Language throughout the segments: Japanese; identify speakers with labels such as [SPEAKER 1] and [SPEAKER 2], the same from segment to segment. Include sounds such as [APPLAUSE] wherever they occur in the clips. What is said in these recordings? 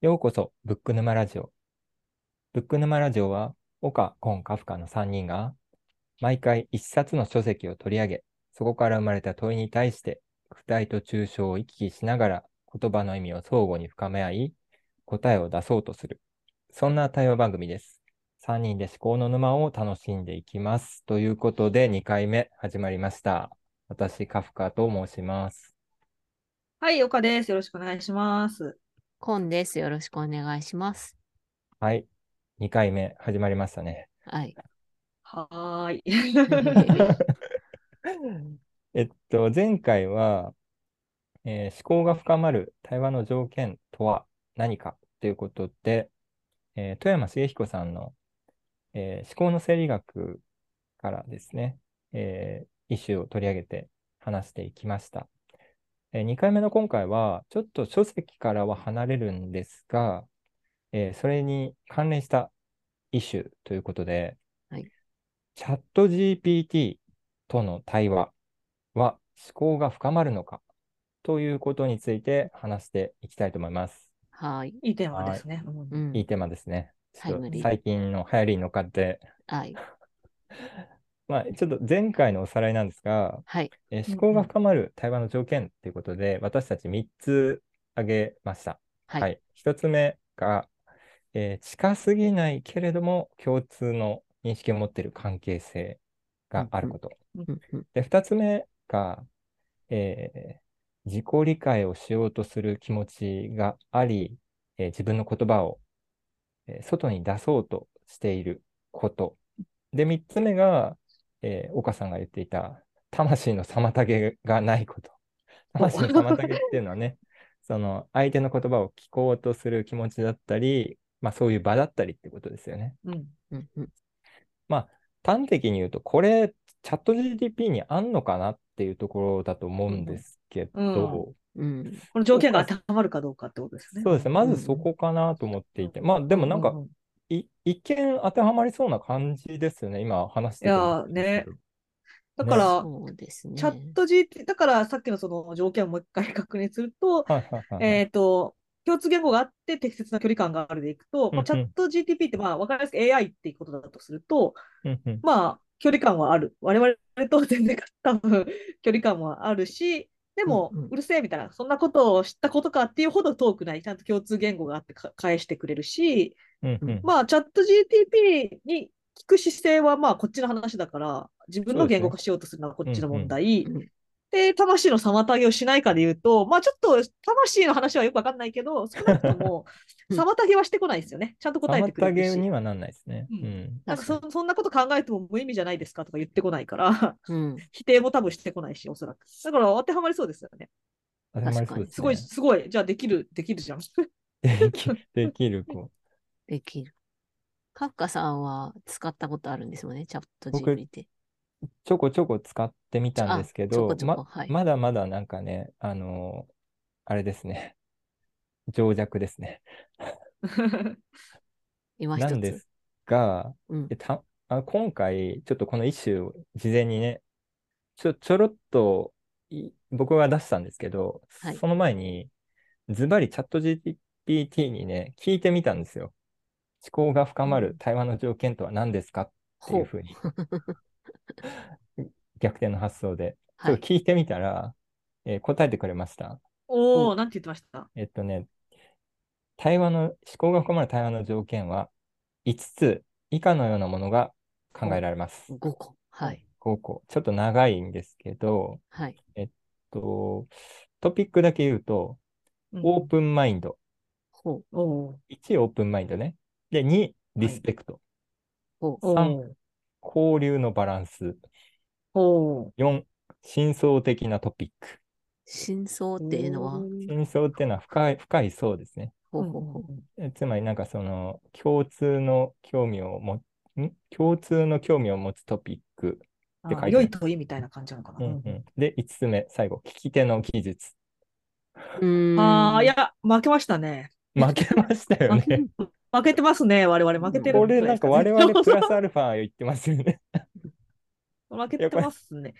[SPEAKER 1] ようこそ、ブック沼ラジオ。ブック沼ラジオは、岡、コン、カフカの3人が、毎回一冊の書籍を取り上げ、そこから生まれた問いに対して、句題と抽象を行き来しながら、言葉の意味を相互に深め合い、答えを出そうとする。そんな対話番組です。3人で思考の沼を楽しんでいきます。ということで、2回目始まりました。私、カフカと申します。
[SPEAKER 2] はい、岡です。よろしくお願いします。
[SPEAKER 3] コンです。よろしくお願いします。
[SPEAKER 1] はい、2回目始まりましたね。
[SPEAKER 3] はい。
[SPEAKER 2] はーい。[LAUGHS]
[SPEAKER 1] えっと、前回は、えー、思考が深まる対話の条件とは何かということで、えー、富山茂彦さんの、えー、思考の生理学からですね、えー、イシューを取り上げて話していきました。えー、2回目の今回は、ちょっと書籍からは離れるんですが、えー、それに関連したイシューということで、
[SPEAKER 3] はい、
[SPEAKER 1] チャット GPT との対話は思考が深まるのかということについて話していきたいと思います。
[SPEAKER 3] はい。
[SPEAKER 2] いいテーマですね。
[SPEAKER 1] うん、いいテーマですね。最近の流行りに乗っかって、
[SPEAKER 3] はい。[LAUGHS]
[SPEAKER 1] まあ、ちょっと前回のおさらいなんですが、
[SPEAKER 3] はい。
[SPEAKER 1] えー、思考が深まる対話の条件ということで、私たち3つ挙げました。
[SPEAKER 3] はい。はい、
[SPEAKER 1] 1つ目が、えー、近すぎないけれども共通の認識を持っている関係性があること。で、2つ目が、えー、自己理解をしようとする気持ちがあり、えー、自分の言葉を、えー、外に出そうとしていること。で、3つ目が、えー、岡さんが言っていた、魂の妨げがないこと。魂の妨げっていうのはね、[LAUGHS] その相手の言葉を聞こうとする気持ちだったり、まあそういう場だったりってことですよね。
[SPEAKER 3] うんうんうん、
[SPEAKER 1] まあ端的に言うと、これ、チャット GDP にあんのかなっていうところだと思うんですけど、
[SPEAKER 3] うん、うん、
[SPEAKER 2] この条件が当てはまるかどうかってことですね。
[SPEAKER 1] そうですね。まずそこかなと思っていて、まあでもなんか、い一見当てはまりそうな感じですよね、今話してい
[SPEAKER 2] やね。だから、ね、チャット GT、だからさっきのその条件をもう一回確認すると、えっ、と、共通言語があって適切な距離感があるでいくと、まあ、チャット GTP ってまあ分かりやすく AI っていうことだとすると、まあ距離感はある。我々と全然多分距離感はあるし、でも、うるせえみたいな、そんなことを知ったことかっていうほど遠くない、ちゃんと共通言語があって返してくれるし、まあ、チャット GTP に聞く姿勢はまあこっちの話だから、自分の言語化しようとするのはこっちの問題。で、魂の妨げをしないかで言うと、まあちょっと魂の話はよくわかんないけど、少なくとも [LAUGHS] 妨げはしてこないですよね。ちゃんと答えてくれる
[SPEAKER 1] し。妨げにはなんないですね。
[SPEAKER 2] うん。なんかそそんなこと考えても無意味じゃないですかとか言ってこないからうん、否定も多分してこないし、おそらく。だから当てはまりそうですよね。
[SPEAKER 1] 当てはまりそうです、ね、
[SPEAKER 2] すごい、すごい。じゃあできる、できるじゃん。
[SPEAKER 1] できる、できる子。
[SPEAKER 3] できる。カッカさんは使ったことあるんですよね、チャット GPT。
[SPEAKER 1] ちょこちょこ使ってみたんですけど、まはい、まだまだなんかね、あのー、あれですね、情弱ですね。なんですが、
[SPEAKER 3] うん、
[SPEAKER 1] たあ今回、ちょっとこの一種事前にね、ちょちょろっと僕が出したんですけど、はい、その前に、ズバリチャット GPT にね、聞いてみたんですよ。思考が深まる対話の条件とは何ですかっていうふうに。[LAUGHS] 逆転の発想で。ちょっと聞いてみたら、えー、答えてくれました。
[SPEAKER 2] おお、なんて言ってました？
[SPEAKER 1] えっとね、対話の、思考が含まれる対話の条件は、5つ以下のようなものが考えられます。
[SPEAKER 3] 5個。はい。
[SPEAKER 1] 5個。ちょっと長いんですけど、
[SPEAKER 3] はい。
[SPEAKER 1] えっと、トピックだけ言うと、オープンマインド。
[SPEAKER 3] ほ
[SPEAKER 2] う。
[SPEAKER 1] 1、オープンマインドね。で、2、リスペクト。
[SPEAKER 3] はい、
[SPEAKER 1] 3、交流のバランス。
[SPEAKER 2] 4、
[SPEAKER 1] 深層的なトピック。
[SPEAKER 3] 深層っていうのは？
[SPEAKER 1] 深層っていうのは深い、深い層ですね。
[SPEAKER 3] ほうほうほ
[SPEAKER 1] うつまりなんかその共通の興味をもん？共通の興味を持つトピック
[SPEAKER 2] って書いて良い問いみたいな感じなのかな。
[SPEAKER 1] うんうん、で、5つ目、最後、聞き手の技術。
[SPEAKER 2] ああ、いや、負けましたね。
[SPEAKER 1] 負けましたよね。
[SPEAKER 2] 負けてますね、我々負けてる。
[SPEAKER 1] これなんか我々プラスアルファ言ってますよね。
[SPEAKER 2] 負けてますね。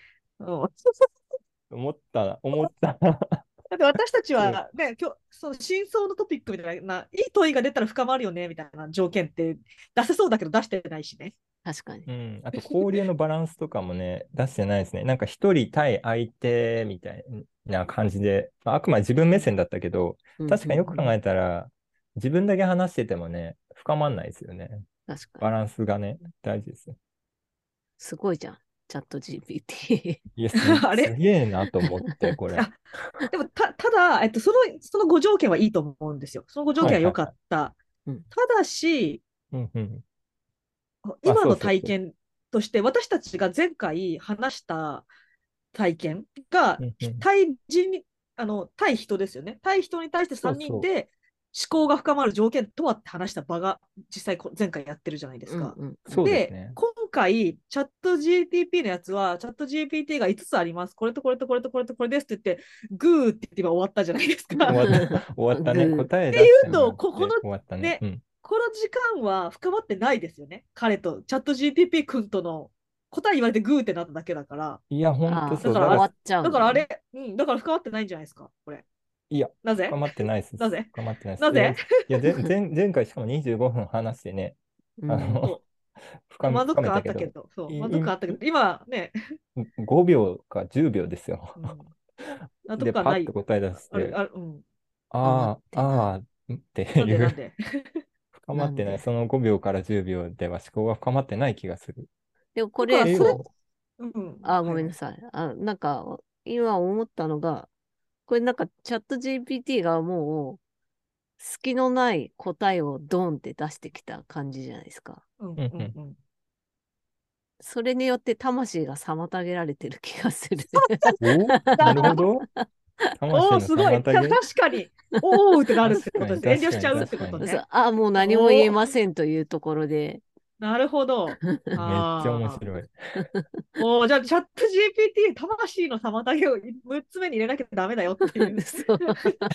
[SPEAKER 1] 思った、思った。
[SPEAKER 2] だって私たちはね、今日、その真相のトピックみたいな、いい問いが出たら深まるよね、みたいな条件って出せそうだけど出してないしね。
[SPEAKER 3] 確かに。
[SPEAKER 1] うん。あと、交流のバランスとかもね、出してないですね。なんか一人対相手みたいな感じで、あくまで自分目線だったけど、確かによく考えたら、自分だけ話しててもね、深まんないですよね。
[SPEAKER 3] 確かに。
[SPEAKER 1] バランスがね、大事です。
[SPEAKER 3] すごいじゃん。チャット GPT。
[SPEAKER 1] いや、す [LAUGHS] あれ？すげえなと思って、[LAUGHS] これ。
[SPEAKER 2] でもた、ただ、えっと、その、その5条件はいいと思うんですよ。その5条件は良かった。ただし、
[SPEAKER 1] うんうん、
[SPEAKER 2] 今の体験として、私たちが前回話した体験が、対人あの対人ですよね。対人に対して3人で思考が深まる条件とはって話した場が実際前回やってるじゃないですか。
[SPEAKER 1] うんうん、で、ね、
[SPEAKER 2] 今回、チャット GTP のやつは、チャット GPT が5つあります。これとこれとこれとこれとこれですって言って、グーって言って今終わったじゃないですか。
[SPEAKER 1] 終わった [LAUGHS] 終わったね。答え
[SPEAKER 2] っていうと、ここの、
[SPEAKER 1] ね、ね
[SPEAKER 2] うんこの時間は深まってないですよね。彼と、チャット GTP 君との答え言われてグーってなっただけだから。
[SPEAKER 1] いや、ほんとそう。
[SPEAKER 2] だから終わっちゃう、だからあれ、うん、だから深まってないんじゃないですか、これ。
[SPEAKER 1] いや、
[SPEAKER 2] なぜ？
[SPEAKER 1] 深まってないです。
[SPEAKER 2] なぜ？
[SPEAKER 1] 深まってないです。
[SPEAKER 2] なぜ？
[SPEAKER 1] いや、前 [LAUGHS] 前回しかも25分話してね、あの、
[SPEAKER 2] 深満足感あったけど、そう、満足感あったけど、今ね、
[SPEAKER 1] 5秒か10秒ですよ。
[SPEAKER 2] 納得感ない。
[SPEAKER 1] で、パッと答え出して、
[SPEAKER 2] あうん、
[SPEAKER 1] ああ、ああっていう。[LAUGHS] 深まってない。その5秒から10秒では思考が深まってない気がする。
[SPEAKER 3] でもこれ、
[SPEAKER 2] うん、
[SPEAKER 3] あ、ごめんなさい。あなんか、今思ったのが、これなんかチャット GPT がもう、隙のない答えをドンって出してきた感じじゃないですか。
[SPEAKER 2] うんうんうん、
[SPEAKER 3] それによって魂が妨げられてる気がする。
[SPEAKER 1] なるほど。[LAUGHS]
[SPEAKER 2] おお、すごい。確かに。おおってなるってことです。遠慮しちゃうってことね。
[SPEAKER 3] あ、もう何も言えませんというところで。
[SPEAKER 2] なるほど。[LAUGHS] めっち
[SPEAKER 1] ゃ面白い。
[SPEAKER 2] おじゃあ、チャット GPT、魂の妨げを6つ目に入れなきゃダメだよっていう。そう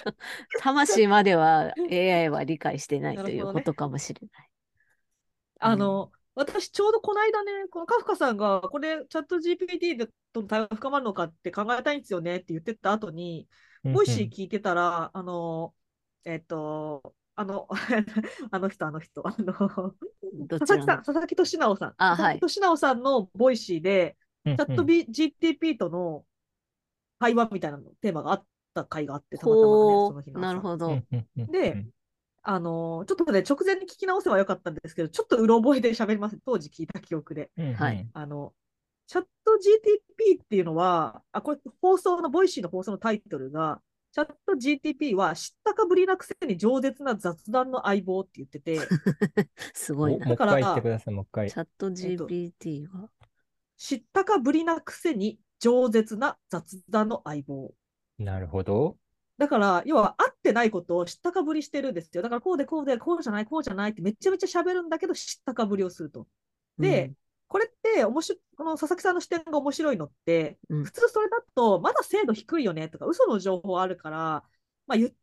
[SPEAKER 2] [LAUGHS]
[SPEAKER 3] 魂までは AI は理解してないということかもしれない。ね、
[SPEAKER 2] あの、私、ちょうどこの間ね、このカフカさんが、これ、チャット GPT との対話が深まるのかって考えたいんですよねって言ってた後に、ボイシー聞いてたら、あの、えっ、と、あの、[LAUGHS] あの人、あの人、あの、佐々木さん、佐々木俊尚さん。
[SPEAKER 3] あ、はい。
[SPEAKER 2] 俊尚さんのボイシーで、チャット GTP との会話みたいなのテーマがあった回があって、たまたまね、その日の
[SPEAKER 3] なるほど。
[SPEAKER 2] で、あの、ちょっとね、直前に聞き直せばよかったんですけど、ちょっとうろ覚えで喋ります。当時聞いた記憶で。
[SPEAKER 3] はい。
[SPEAKER 2] あの、チャット GTP っていうのは、あ、これ放送の、ボイシーの放送のタイトルが、チャット GTP は知ったかぶりなくせに饒舌な雑談の相棒って言ってて。[LAUGHS]
[SPEAKER 3] すごいな。
[SPEAKER 1] だから、もう一回言ってください、もう一回。
[SPEAKER 3] チャット GPT は、
[SPEAKER 2] 知ったかぶりなくせに饒舌な雑談の相棒。
[SPEAKER 1] なるほど。
[SPEAKER 2] だから、要は、合ってないことを知ったかぶりしてるんですよ。だから、こうでこうで、こうじゃない、こうじゃないってめちゃめちゃ喋るんだけど、知ったかぶりをすると。で、うん、これって面白、この佐々木さんの視点が面白いのって、うん、普通それだと、まだ精度低いよねとか、嘘の情報あるから、まあ、言って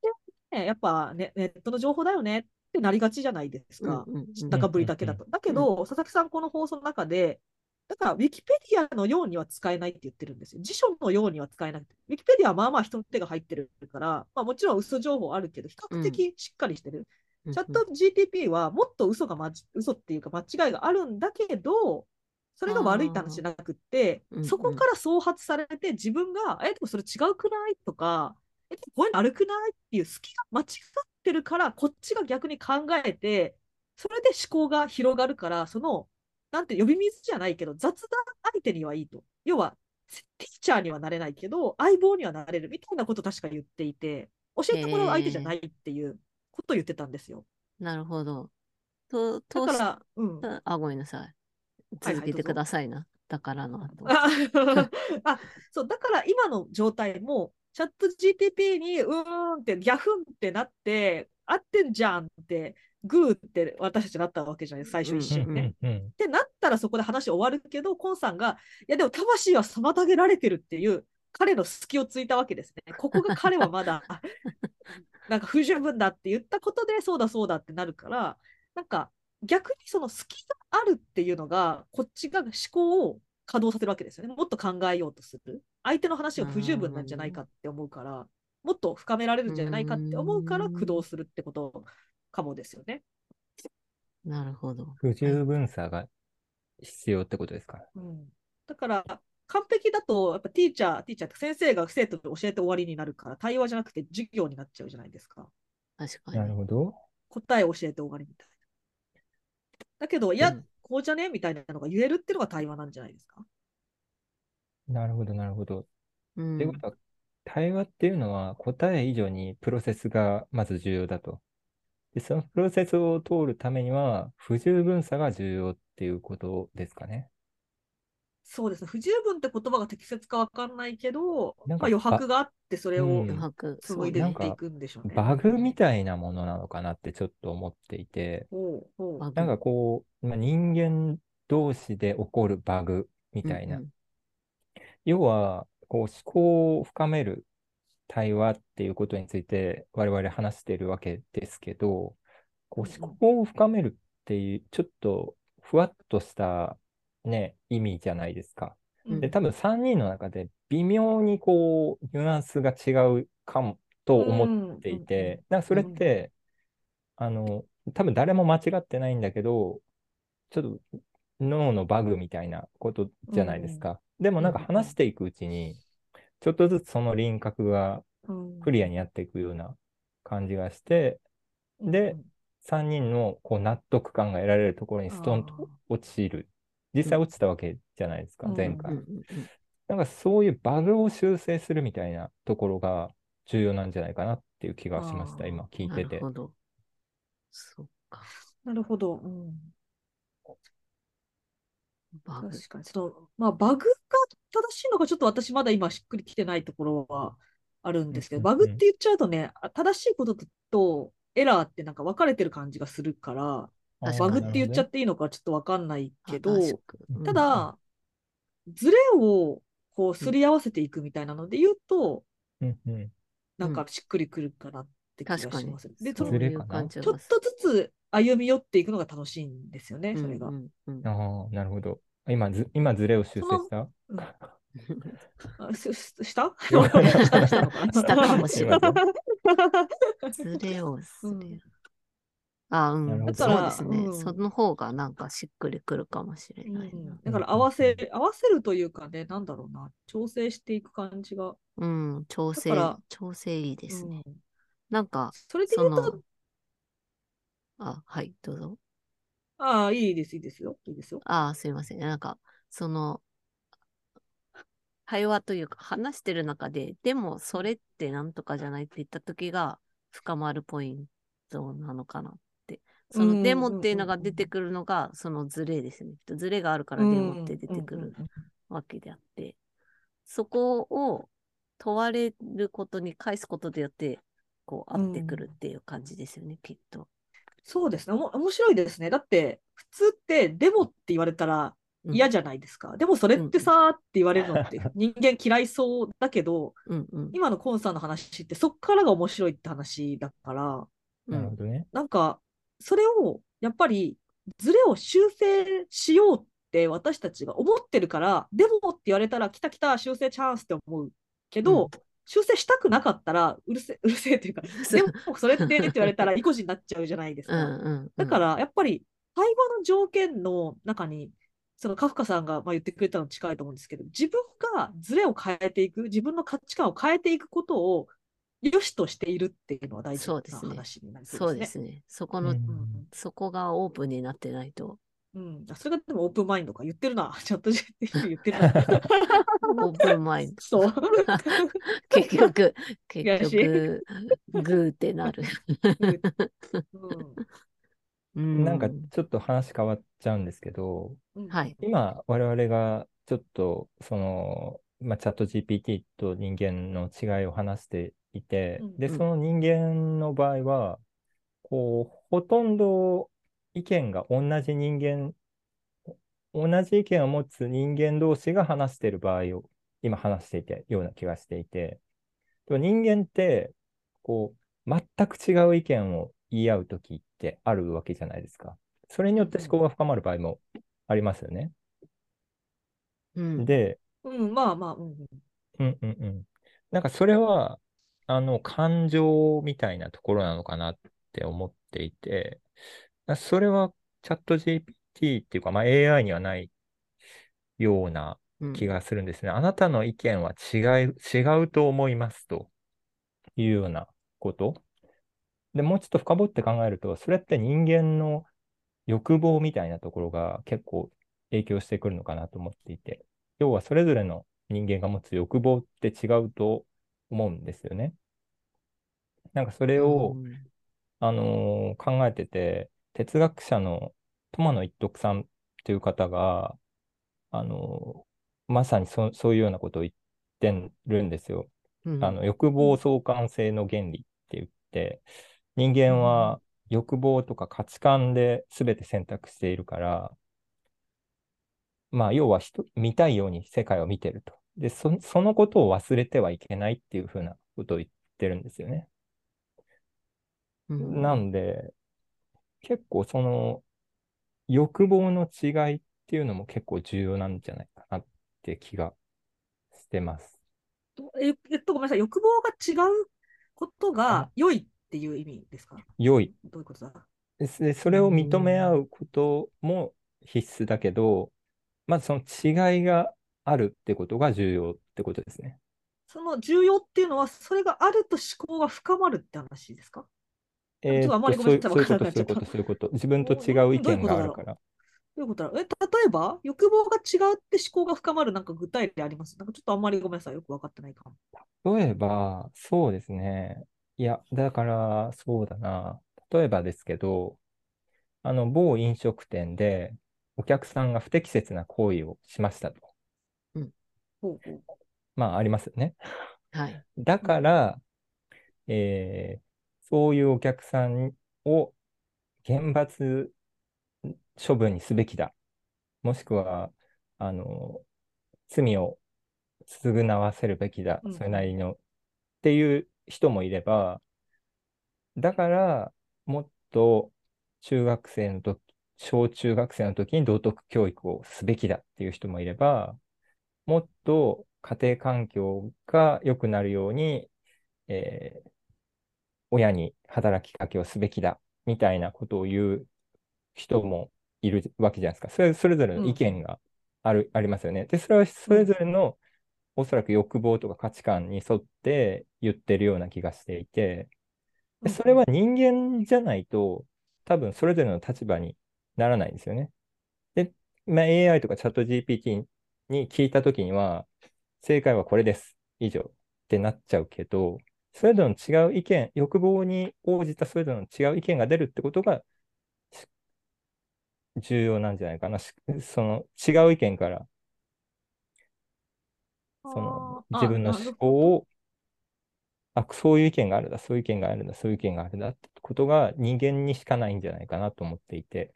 [SPEAKER 2] ね、やっぱネネットの情報だよねってなりがちじゃないですか。知ったかぶりだけだと。だけど、佐々木さん、この放送の中で、だから、ウィキペディアのようには使えないって言ってるんですよ。辞書のようには使えなくて。ウィキペディアはまあまあ人の手が入ってるから、まあもちろん嘘情報あるけど、比較的しっかりしてる。うん、チャット GTP はもっと嘘が、ま、嘘っていうか間違いがあるんだけど、それが悪いって話じゃなくって、そこから創発されて自分が、え、でもそれ違うくない？とか、え、こういうの悪くない？っていう好きが間違ってるから、こっちが逆に考えて、それで思考が広がるから、そのなんて呼び水じゃないけど、雑談相手にはいいと。要は、ティーチャーにはなれないけど、相棒にはなれるみたいなこと確か言っていて、教えてもらう相手じゃないっていうことを言ってたんですよ。
[SPEAKER 3] なるほど。と、だから、うん。あ、ごめんなさい。続けてくださいな。はいはい、だからの後。[LAUGHS]
[SPEAKER 2] あ、そう、だから今の状態も、チャット GTP にうーんってギャフンってなって、合ってんじゃんってグーって私たちなったわけじゃない最初一瞬ね。ってなったらそこで話終わるけど、コンさんが、いやでも魂は妨げられてるっていう彼の隙をついたわけですね。ここが彼はまだ [LAUGHS] なんか不十分だって言ったことで、そうだそうだってなるから、なんか逆にその隙があるっていうのが、こっちが思考を稼働させるわけですよね。もっと考えようとする。相手の話が不十分なんじゃないかって思うから、もっと深められるんじゃないかって思うから駆動するってことかもですよね。
[SPEAKER 3] なるほど。
[SPEAKER 1] 不十分さが必要ってことですか、
[SPEAKER 2] うん、だから完璧だと、やっぱティーチャー、ティーチャーって先生が生徒に教えて終わりになるから、対話じゃなくて授業になっちゃうじゃないですか。
[SPEAKER 3] 確かに。
[SPEAKER 1] なるほど。
[SPEAKER 2] 答え教えて終わりみたいな。だけど、いや、うん、こうじゃね？みたいなのが言えるっていうのが対話なんじゃないですか？
[SPEAKER 1] なるほど、なるほど。うん、ってことは、対話っていうのは答え以上にプロセスがまず重要だと。で、そのプロセスを通るためには不十分さが重要っていうことですかね。
[SPEAKER 2] そうですね。不十分って言葉が適切か分かんないけど、まあ、余白があって、それを紡いでいくんでしょうね。
[SPEAKER 1] バグみたいなものなのかなってちょっと思っていて、なんかこう、まあ、人間同士で起こるバグみたいな。うんうん、要は、こう思考を深める対話っていうことについて我々話してるわけですけど、こう思考を深めるっていう、ちょっとふわっとしたね、意味じゃないですか。で、多分3人の中で微妙にこう、ニュアンスが違うかもと思っていて、なんかそれって、あの、多分誰も間違ってないんだけど、ちょっと脳のバグみたいなことじゃないですか。でもなんか話していくうちに、ちょっとずつその輪郭がクリアになっていくような感じがして、で、3人のこう納得感が得られるところにストンと落ちる実際落ちたわけじゃないですか、うん、前回。なんかそういうバグを修正するみたいなところが重要なんじゃないかなっていう気がしました、今聞いてて。なるほど。
[SPEAKER 3] そっか。
[SPEAKER 2] なるほど。うん、バグ確かに。そのまあ、バグが正しいのかちょっと私まだ今しっくりきてないところはあるんですけど、バグって言っちゃうとね、正しいこととエラーってなんか分かれてる感じがするから、バグって言っちゃっていいのかちょっとわかんないけど、ただ、ズレをこうすり合わせていくみたいなので言うと、なんかしっくりくるかなって気がします。で、そのちょっとずつ歩み寄っていくのが楽しいんですよね、それが。
[SPEAKER 1] ああ、なるほど。今ず、今ズレを修正 [LAUGHS] した？
[SPEAKER 2] した？[LAUGHS]
[SPEAKER 3] したかもしれない。ズレをする。あうん、そうですね、うん、その方がなんかしっくりくるかもしれない、うん、
[SPEAKER 2] だから合わせ、合わせるというかね、なんだろうな、調整していく感じが。
[SPEAKER 3] うん、調整、調整いいですね。うん、なんか、
[SPEAKER 2] それで言うと、
[SPEAKER 3] あ、はい、どうぞ。
[SPEAKER 2] ああ、いいです、いいですよ。いいですよ。
[SPEAKER 3] ああ、すいません。なんか、その、会話というか、話してる中で、でも、それってなんとかじゃないって言った時が、深まるポイントなのかなそのデモっていうのが出てくるのが、そのズレですね。ズレがあるからデモって出てくるわけであって、そこを問われることに返すことでよって、こう、合ってくるっていう感じですよね、きっと。
[SPEAKER 2] そうですね。おも面白いですね。だって、普通ってデモって言われたら嫌じゃないですか。うん、でもそれってさーって言われるのって人間嫌いそうだけど、うんうん、今のコンさんの話ってそっからが面白いって話だから、
[SPEAKER 1] なるほどね。
[SPEAKER 2] なんか、それをやっぱりズレを修正しようって私たちが思ってるから、でもって言われたら、来た来た、修正チャンスって思うけど、うん、修正したくなかったら、うるせ [LAUGHS] うるせえというか、でもそれってって言われたら、意固地になっちゃうじゃないですか。うんうんうん、だから、やっぱり、対話の条件の中に、そのカフカさんがまあ言ってくれたの近いと思うんですけど、自分がズレを変えていく、自分の価値観を変えていくことを良しとしているっていうのは大事な話になり
[SPEAKER 3] そうですね。そうですね。そこの、うん、そこがオープンになってないと。
[SPEAKER 2] うん、それがでもオープンマインドか言ってるな。[LAUGHS] ちょっと言ってるな。
[SPEAKER 3] オープンマインド。[LAUGHS]
[SPEAKER 2] そう。[LAUGHS]
[SPEAKER 3] 結局、結局、グーってなる。
[SPEAKER 1] うん、なんかちょっと話変わっちゃうんですけど、
[SPEAKER 3] はい、
[SPEAKER 1] 今我々がちょっとその、まあ、チャット GPT と人間の違いを話していて、うんうん、で、その人間の場合は、こう、ほとんど意見が同じ人間、同じ意見を持つ人間同士が話している場合を今話していたような気がしていて、人間って、こう、全く違う意見を言い合うときってあるわけじゃないですか。それによって思考が深まる場合もありますよね。
[SPEAKER 2] うん、
[SPEAKER 1] で、
[SPEAKER 2] うん、まあまあ、うん、
[SPEAKER 1] うんうんうん。なんかそれは、あの、感情みたいなところなのかなって思っていて、それはチャット GPT っていうか、まあ、AI にはないような気がするんですね。うん、あなたの意見は違い、違うと思いますというようなこと。で、もうちょっと深掘って考えると、それって人間の欲望みたいなところが結構影響してくるのかなと思っていて、要はそれぞれの人間が持つ欲望って違うと思うんですよね。なんかそれを、うん、あのー、考えてて、哲学者の友野一徳さんという方が、あのー、まさにそそういうようなことを言ってるんですよ。うん、あの欲望相関性の原理って言って、人間は欲望とか価値観で全て選択しているから、まあ、要は人見たいように世界を見てると。で、そそのことを忘れてはいけないっていうふうなことを言ってるんですよね。うん、なんで、結構その欲望の違いっていうのも結構重要なんじゃないかなって気がしてます。
[SPEAKER 2] ええっと、ごめんなさい。欲望が違うことが良いっていう意味ですか？
[SPEAKER 1] 良い。
[SPEAKER 2] どういうことだ？
[SPEAKER 1] でそれを認め合うことも必須だけど、まずその違いがあるってことが重要ってことですね。
[SPEAKER 2] その重要っていうのは、それがあると思考が深まるって話ですか？
[SPEAKER 1] えー、と、そういうこと、そういうこと、そういうこと。自分と違う意見があるから。
[SPEAKER 2] どういうことだ？ろうえ、例えば、欲望が違うって思考が深まるなんか具体例あります？なんかちょっとあんまりごめんなさい。よく分かってないか
[SPEAKER 1] も。例えば、そうですね。いや、だから、そうだな。例えばですけど、あの、某飲食店で、お客さんが不適切な行為をしましたと。
[SPEAKER 2] うん。ほうほう
[SPEAKER 1] まあ、ありますよね。
[SPEAKER 3] はい。
[SPEAKER 1] だから、えー、そういうお客さんを厳罰処分にすべきだ。もしくは、あの、罪を償わせるべきだ。うん、それなりの。っていう人もいれば、だから、もっと中学生の時、小中学生の時に道徳教育をすべきだっていう人もいれば、もっと家庭環境が良くなるように、えー、親に働きかけをすべきだみたいなことを言う人もいるわけじゃないですか。それそれぞれの意見がある、うん、ありますよね。で、それはそれぞれの、おそらく欲望とか価値観に沿って言ってるような気がしていて、でそれは人間じゃないと、多分それぞれの立場にならないんですよね。で、まあ、AI とかチャット GPT に聞いたときには、正解はこれです。以上ってなっちゃうけど、それぞれの違う意見、欲望に応じたそれぞれの違う意見が出るってことが重要なんじゃないかな。その違う意見から、その自分の思考を、あ、そういう意見があるんだ、そういう意見があるんだ、そういう意見があるんだってことが人間にしかないんじゃないかなと思っていて、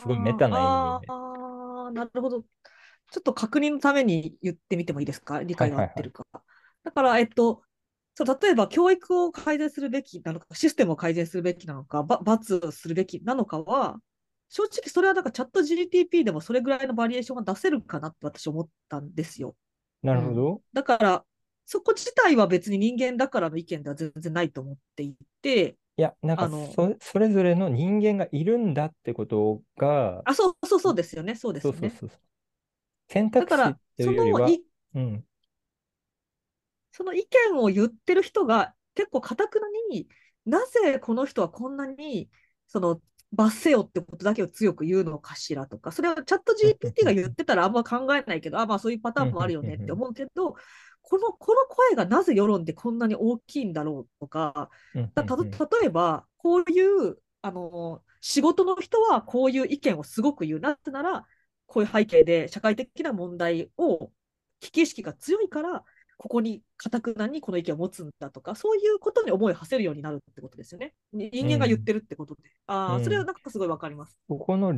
[SPEAKER 1] すごいメタな
[SPEAKER 2] 意味で。ああ、なるほど。ちょっと確認のために言ってみてもいいですか？理解が合ってるか。はいはいはい、だから、えっと、そう例えば教育を改善するべきなのか、システムを改善するべきなのか、罰をするべきなのかは、正直それはなんかチャット GTP でもそれぐらいのバリエーションが出せるかなって私思ったんですよ。
[SPEAKER 1] なるほど。
[SPEAKER 2] うん、だから、そこ自体は別に人間だからの意見では全然ないと思っていて、
[SPEAKER 1] いや、なんかそそれぞれの人間がいるんだってことが。
[SPEAKER 2] あ、そうそうそうですよね。そうですよね。そうそうそう
[SPEAKER 1] 選択肢っていうよりは、うん、
[SPEAKER 2] その意見を言ってる人が結構かたくなになぜこの人はこんなにその罰せよってことだけを強く言うのかしらとか、それはチャット GPT が言ってたらあんま考えないけど、あ、まあそういうパターンもあるよねって思うけど、このこの声がなぜ世論でこんなに大きいんだろうとか、た例えば、こういうあの仕事の人はこういう意見をすごく言う。なぜなら、こういう背景で社会的な問題を危機意識が強いから、ここにかたくなにこの意見を持つんだとか、そういうことに思いを馳せるようになるってことですよね。人間が言ってるってことで。うん、ああ、それはなんかすごいわかります。
[SPEAKER 1] ここの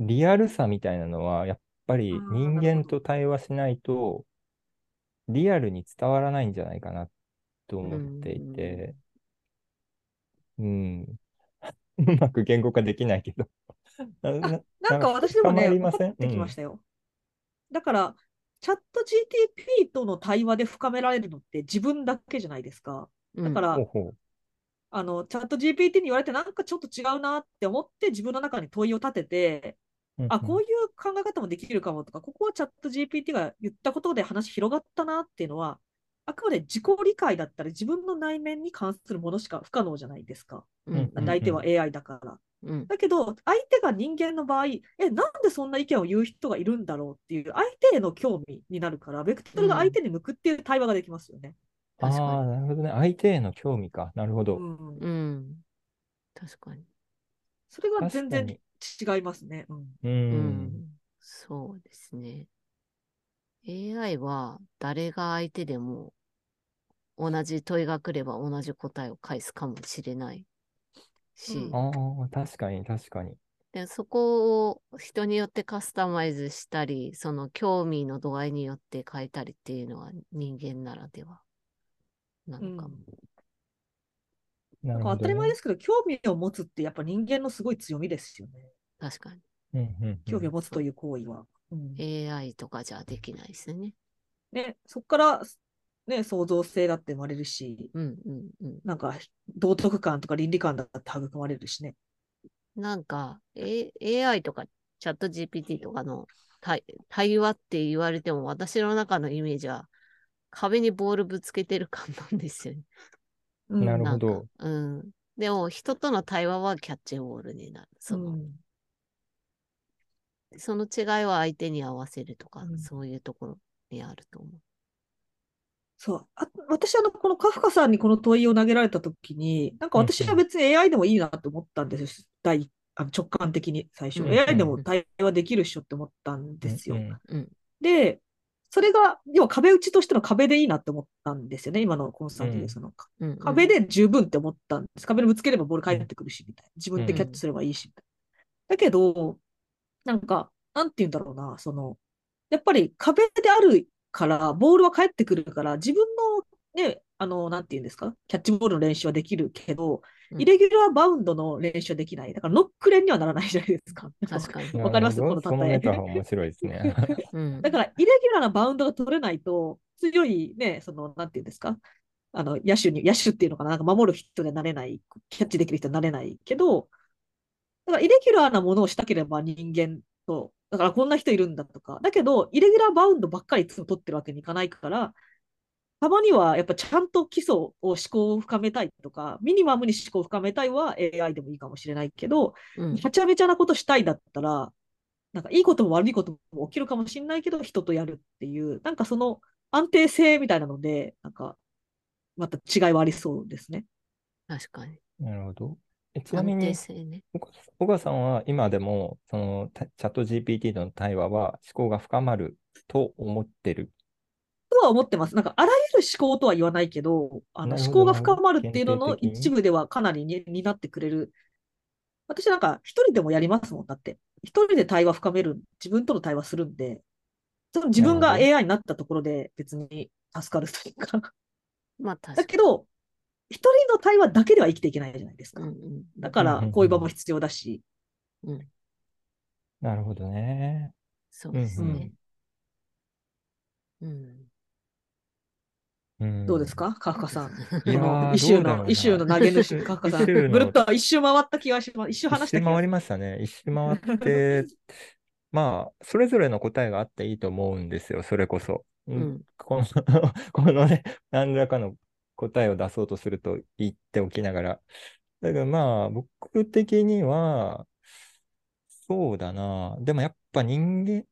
[SPEAKER 1] リアルさみたいなのは、やっぱり人間と対話しないと、リアルに伝わらないんじゃないかなと思っていて、うん。う [LAUGHS] まく言語化できないけど
[SPEAKER 2] な。なんか私でもね、分かってきましたよ。うん、だから、チャット GTP との対話で深められるのって自分だけじゃないですか。だから、うん、あの、チャット GPT に言われてなんかちょっと違うなって思って自分の中に問いを立てて、あ、こういう考え方もできるかもとか、ここはチャット GPT が言ったことで話広がったなっていうのは、あくまで自己理解だったり、自分の内面に関するものしか不可能じゃないですか。うん、相手は AI だから。うん、だけど、相手が人間の場合、え、なんでそんな意見を言う人がいるんだろうっていう、相手への興味になるから、ベクトルが相手に向くっていう対話ができますよね。
[SPEAKER 1] ああ、なるほどね。相手への興味か。なるほど。う
[SPEAKER 3] ん。うん、確かに。
[SPEAKER 2] それが全然違いますね。
[SPEAKER 3] うん。うん、そうですね。AI は誰が相手でも同じ問いが来れば同じ答えを返すかもしれないし。
[SPEAKER 1] ああ、確かに確かに。
[SPEAKER 3] で、そこを人によってカスタマイズしたり、その興味の度合いによって変えたりっていうのは人間ならではなのかも。
[SPEAKER 2] うん、なんか当たり前ですけど、興味を持つってやっぱ人間のすごい強みですよね。
[SPEAKER 3] 確かに。
[SPEAKER 2] 興味を持つという行為は。
[SPEAKER 3] うん、AI とかじゃできないですね。
[SPEAKER 2] ね、そこからね、創造性だって生まれるし、うんうんうん、なんか道徳感とか倫理観だって育まれるしね。
[SPEAKER 3] なんか、A、AI とかチャット GPT とかの対対話って言われても私の中のイメージは壁にボールぶつけてる感なんですよね。
[SPEAKER 1] なるほど。
[SPEAKER 3] うん。でも人との対話はキャッチボールになる。その、うん、その違いは相手に合わせるとか、うん、そういうところにあると思う。
[SPEAKER 2] そう。あ私、あの、このカフカさんにこの問いを投げられたときに、なんか私は別に AI でもいいなと思ったんですよ。第あの直感的に最初、うん、AI でも対話できるっしょって思ったんですよ。うんうん、で、それが、要は壁打ちとしての壁でいいなって思ったんですよね。今のコンスタントで、その、うん、壁で十分って思ったんです。壁にぶつければボール返ってくるし、みたいな。自分でキャッチすればいいし、みたいな。だけど、なんか、なんて言うんだろうな、その、やっぱり壁であるから、ボールは返ってくるから、自分のね、あの、なんて言うんですか、キャッチボールの練習はできるけど、イレギュラーバウンドの練習はできない。だからノック練にはならないじゃないですか。
[SPEAKER 3] 確か
[SPEAKER 2] に。[LAUGHS] わかります？この例え。
[SPEAKER 1] 面白いですね。[LAUGHS]
[SPEAKER 2] だから、イレギュラーなバウンドが取れないと、強いね、その、なんて言うんですか、あの、野手に、野手っていうのかな、なんか守る人でなれない、キャッチできる人になれないけど、だから、イレギュラーなものをしたければ人間とだからこんな人いるんだとか。だけど、イレギュラーバウンドばっかりいつも取ってるわけにいかないから、たまにはやっぱちゃんと基礎を思考を深めたいとか、ミニマムに思考を深めたいは AI でもいいかもしれないけど、うん、はちゃめちゃなことしたいだったら、なんかいいことも悪いことも起きるかもしれないけど、人とやるっていう、なんかその安定性みたいなので、なんか、また違いはありそうですね。
[SPEAKER 3] 確かに。
[SPEAKER 1] なるほど。ちなみに、ね、小川さんは今でも、そのチャット GPT との対話は思考が深まると思ってる？
[SPEAKER 2] とは思ってます。なんか、あらゆる思考とは言わないけど、あの思考が深まるっていうのの一部ではかなりにになってくれる。私なんか、一人でもやりますもん、だって。一人で対話深める、自分との対話するんで、その自分が AI になったところで別に助かるというか。
[SPEAKER 3] まあ、
[SPEAKER 2] だけど、一人の対話だけでは生きていけないじゃないですか。うんうん、だから、こういう場も必要だし。
[SPEAKER 3] うん、
[SPEAKER 1] なるほどね。
[SPEAKER 3] そうですね。
[SPEAKER 2] うん。うん、どうですか？カフカさん。イシューの、イシューの投げ主、カフカさん。ぐるっと一周回った気がします。一周話した
[SPEAKER 1] 気が回りましたね。一周回って、まあ、それぞれの答えがあっていいと思うんですよ、それこそ。うん、この [LAUGHS] このね、何らかの答えを出そうとすると言っておきながら。だからまあ、僕的には、そうだな。でもやっぱ人間、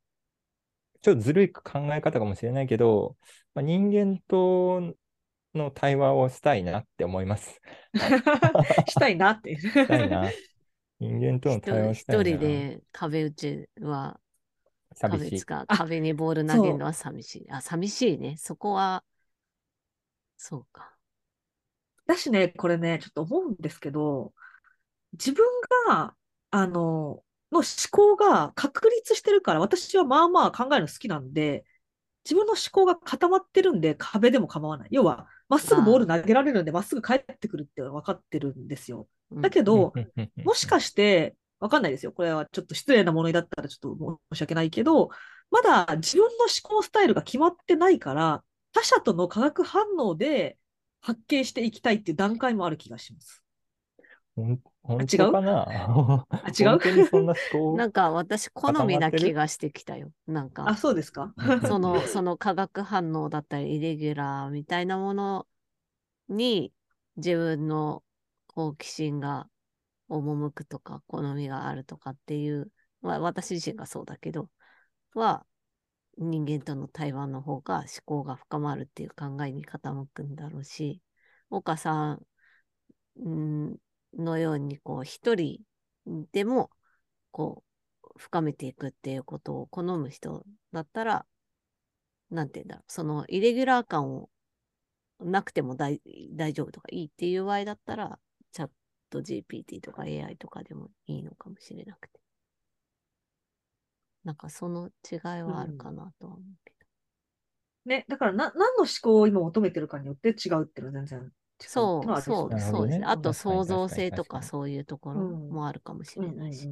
[SPEAKER 1] ちょっとずるい考え方かもしれないけど、まあ、人間との対話をしたいなって思います。[LAUGHS]
[SPEAKER 2] したいなって。
[SPEAKER 1] したいな。人間との対話をしたいな。
[SPEAKER 3] 一人で壁打ちは、寂しい。壁にボール投げるのは寂しい。あ、寂しいね。そこは、そうか。
[SPEAKER 2] だしね、これね、ちょっと思うんですけど、自分が、あの、の思考が確立してるから、私はまあまあ考えるの好きなんで、自分の思考が固まってるんで壁でも構わない。要は、まっすぐボール投げられるんで、まっすぐ帰ってくるって分かってるんですよ。だけど、もしかして、わかんないですよ。これはちょっと失礼な物言いだったらちょっと申し訳ないけど、まだ自分の思考スタイルが決まってないから、他者との化学反応で発見していきたいっていう段階もある気がします。
[SPEAKER 1] 本当かな？
[SPEAKER 2] あ [LAUGHS] 違う？本当
[SPEAKER 1] にそんな思考？
[SPEAKER 3] なんか私好みな気がしてきたよ。なんか。
[SPEAKER 2] あ、そうですか？
[SPEAKER 3] その、その化学反応だったり、イレギュラーみたいなものに自分の好奇心が赴くとか、好みがあるとかっていう、まあ、私自身がそうだけど、は、人間との対話の方が思考が深まるっていう考えに傾くんだろうし、岡さんのように、こう、一人でも、こう、深めていくっていうことを好む人だったら、なんて言うんだろう、そのイレギュラー感をなくても大丈夫とかいいっていう場合だったら、チャット GPT とか AI とかでもいいのかもしれなくて。なんかその違いはあるかなとは思うけど。
[SPEAKER 2] うん、ね、だからな何の思考を今求めてるかによって違うっていうのは全然違う
[SPEAKER 3] そう、そう、そうですね。あと創造性とかそういうところもあるかもしれないし。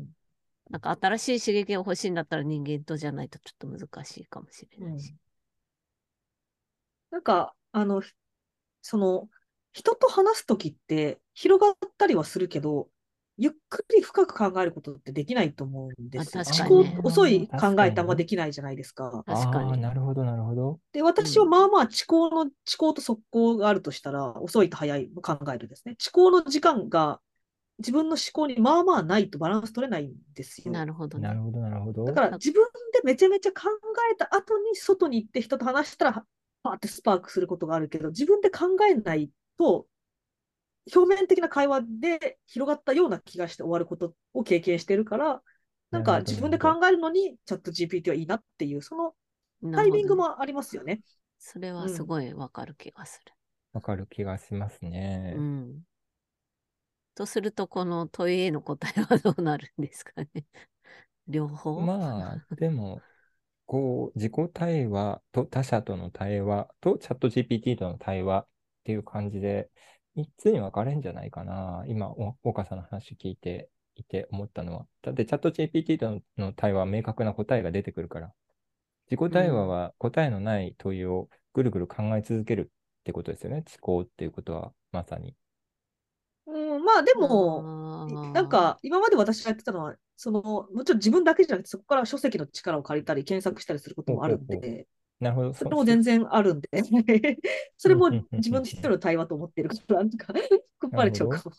[SPEAKER 3] なんか新しい刺激が欲しいんだったら人間とじゃないとちょっと難しいかもしれないし。うん、
[SPEAKER 2] なんか、あの、その、人と話すときって広がったりはするけど、ゆっくり深く考えることってできないと思うんですよ。思考、遅い考えたまできないじゃないですか。
[SPEAKER 3] 確かに。
[SPEAKER 1] なるほど、なるほど。
[SPEAKER 2] で、私はまあまあ、思考の、思考と速攻があるとしたら、遅いと早い考えるですね。思考の時間が自分の思考にまあまあないとバランス取れないんですよ。
[SPEAKER 3] なるほど、
[SPEAKER 1] なるほど、なるほど。
[SPEAKER 2] だから自分でめちゃめちゃ考えた後に外に行って人と話したら、パーってスパークすることがあるけど、自分で考えないと表面的な会話で広がったような気がして終わることを経験してるから、なんか自分で考えるのにチャット GPT はいいなっていう、そのタイミングもありますよね。
[SPEAKER 3] それはすごいわかる気がする。
[SPEAKER 1] わ、うん、かる気がしますね。
[SPEAKER 3] うん。とすると、この問いへの答えはどうなるんですかね。[LAUGHS] 両方？
[SPEAKER 1] まあ、でも、こう、自己対話と他者との対話とチャット GPT との対話っていう感じで、3つに分かれんじゃないかな。今、岡さんの話聞いていて思ったのは。だってチャット GPT との対話は明確な答えが出てくるから。自己対話は答えのない問いをぐるぐる考え続けるってことですよね。思考っていうことはまさに。
[SPEAKER 2] うん、まあでも、なんか今まで私がやってたのは、そのもちろん自分だけじゃなくて、そこから書籍の力を借りたり、検索したりすることもあるんで、
[SPEAKER 1] なるほど。
[SPEAKER 2] それも全然あるんで、[LAUGHS] それも自分一人の対話と思ってるから、なんか、くっぱれちゃうかも。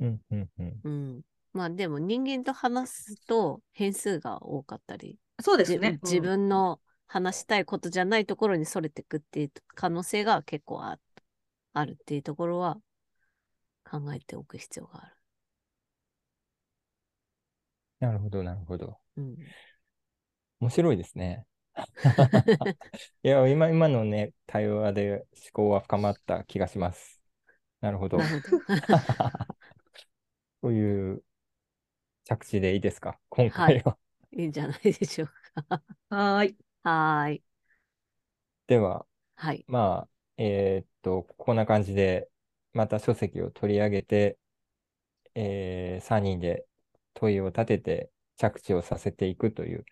[SPEAKER 1] うんうんうん。う
[SPEAKER 3] ん。まあでも人間と話すと変数が多かったり、
[SPEAKER 2] そうですね。
[SPEAKER 3] 自分の話したいことじゃないところにそれてくっていう可能性が結構ああるっていうところは考えておく必要がある。
[SPEAKER 1] なるほど、なるほど。
[SPEAKER 3] うん、
[SPEAKER 1] 面白いですね。[LAUGHS] いや、今、今のね、対話で思考は深まった気がします。なるほど。という着地でいいですか、今回は。は
[SPEAKER 3] い、いいんじゃないでしょうか。
[SPEAKER 2] はい。
[SPEAKER 3] はい。
[SPEAKER 1] では、
[SPEAKER 3] はい。
[SPEAKER 1] まあ、えー、っと、こんな感じで、また書籍を取り上げて、えー、3人で問いを立てて着地をさせていくという、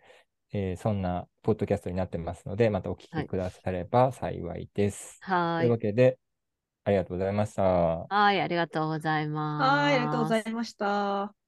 [SPEAKER 1] えー、そんなポッドキャストになってますので、またお聞きくだされば幸いです。
[SPEAKER 3] はい。
[SPEAKER 1] というわけで、ありがとうございました。
[SPEAKER 3] はい、ありがとうございます。
[SPEAKER 2] はい、ありがとうございました。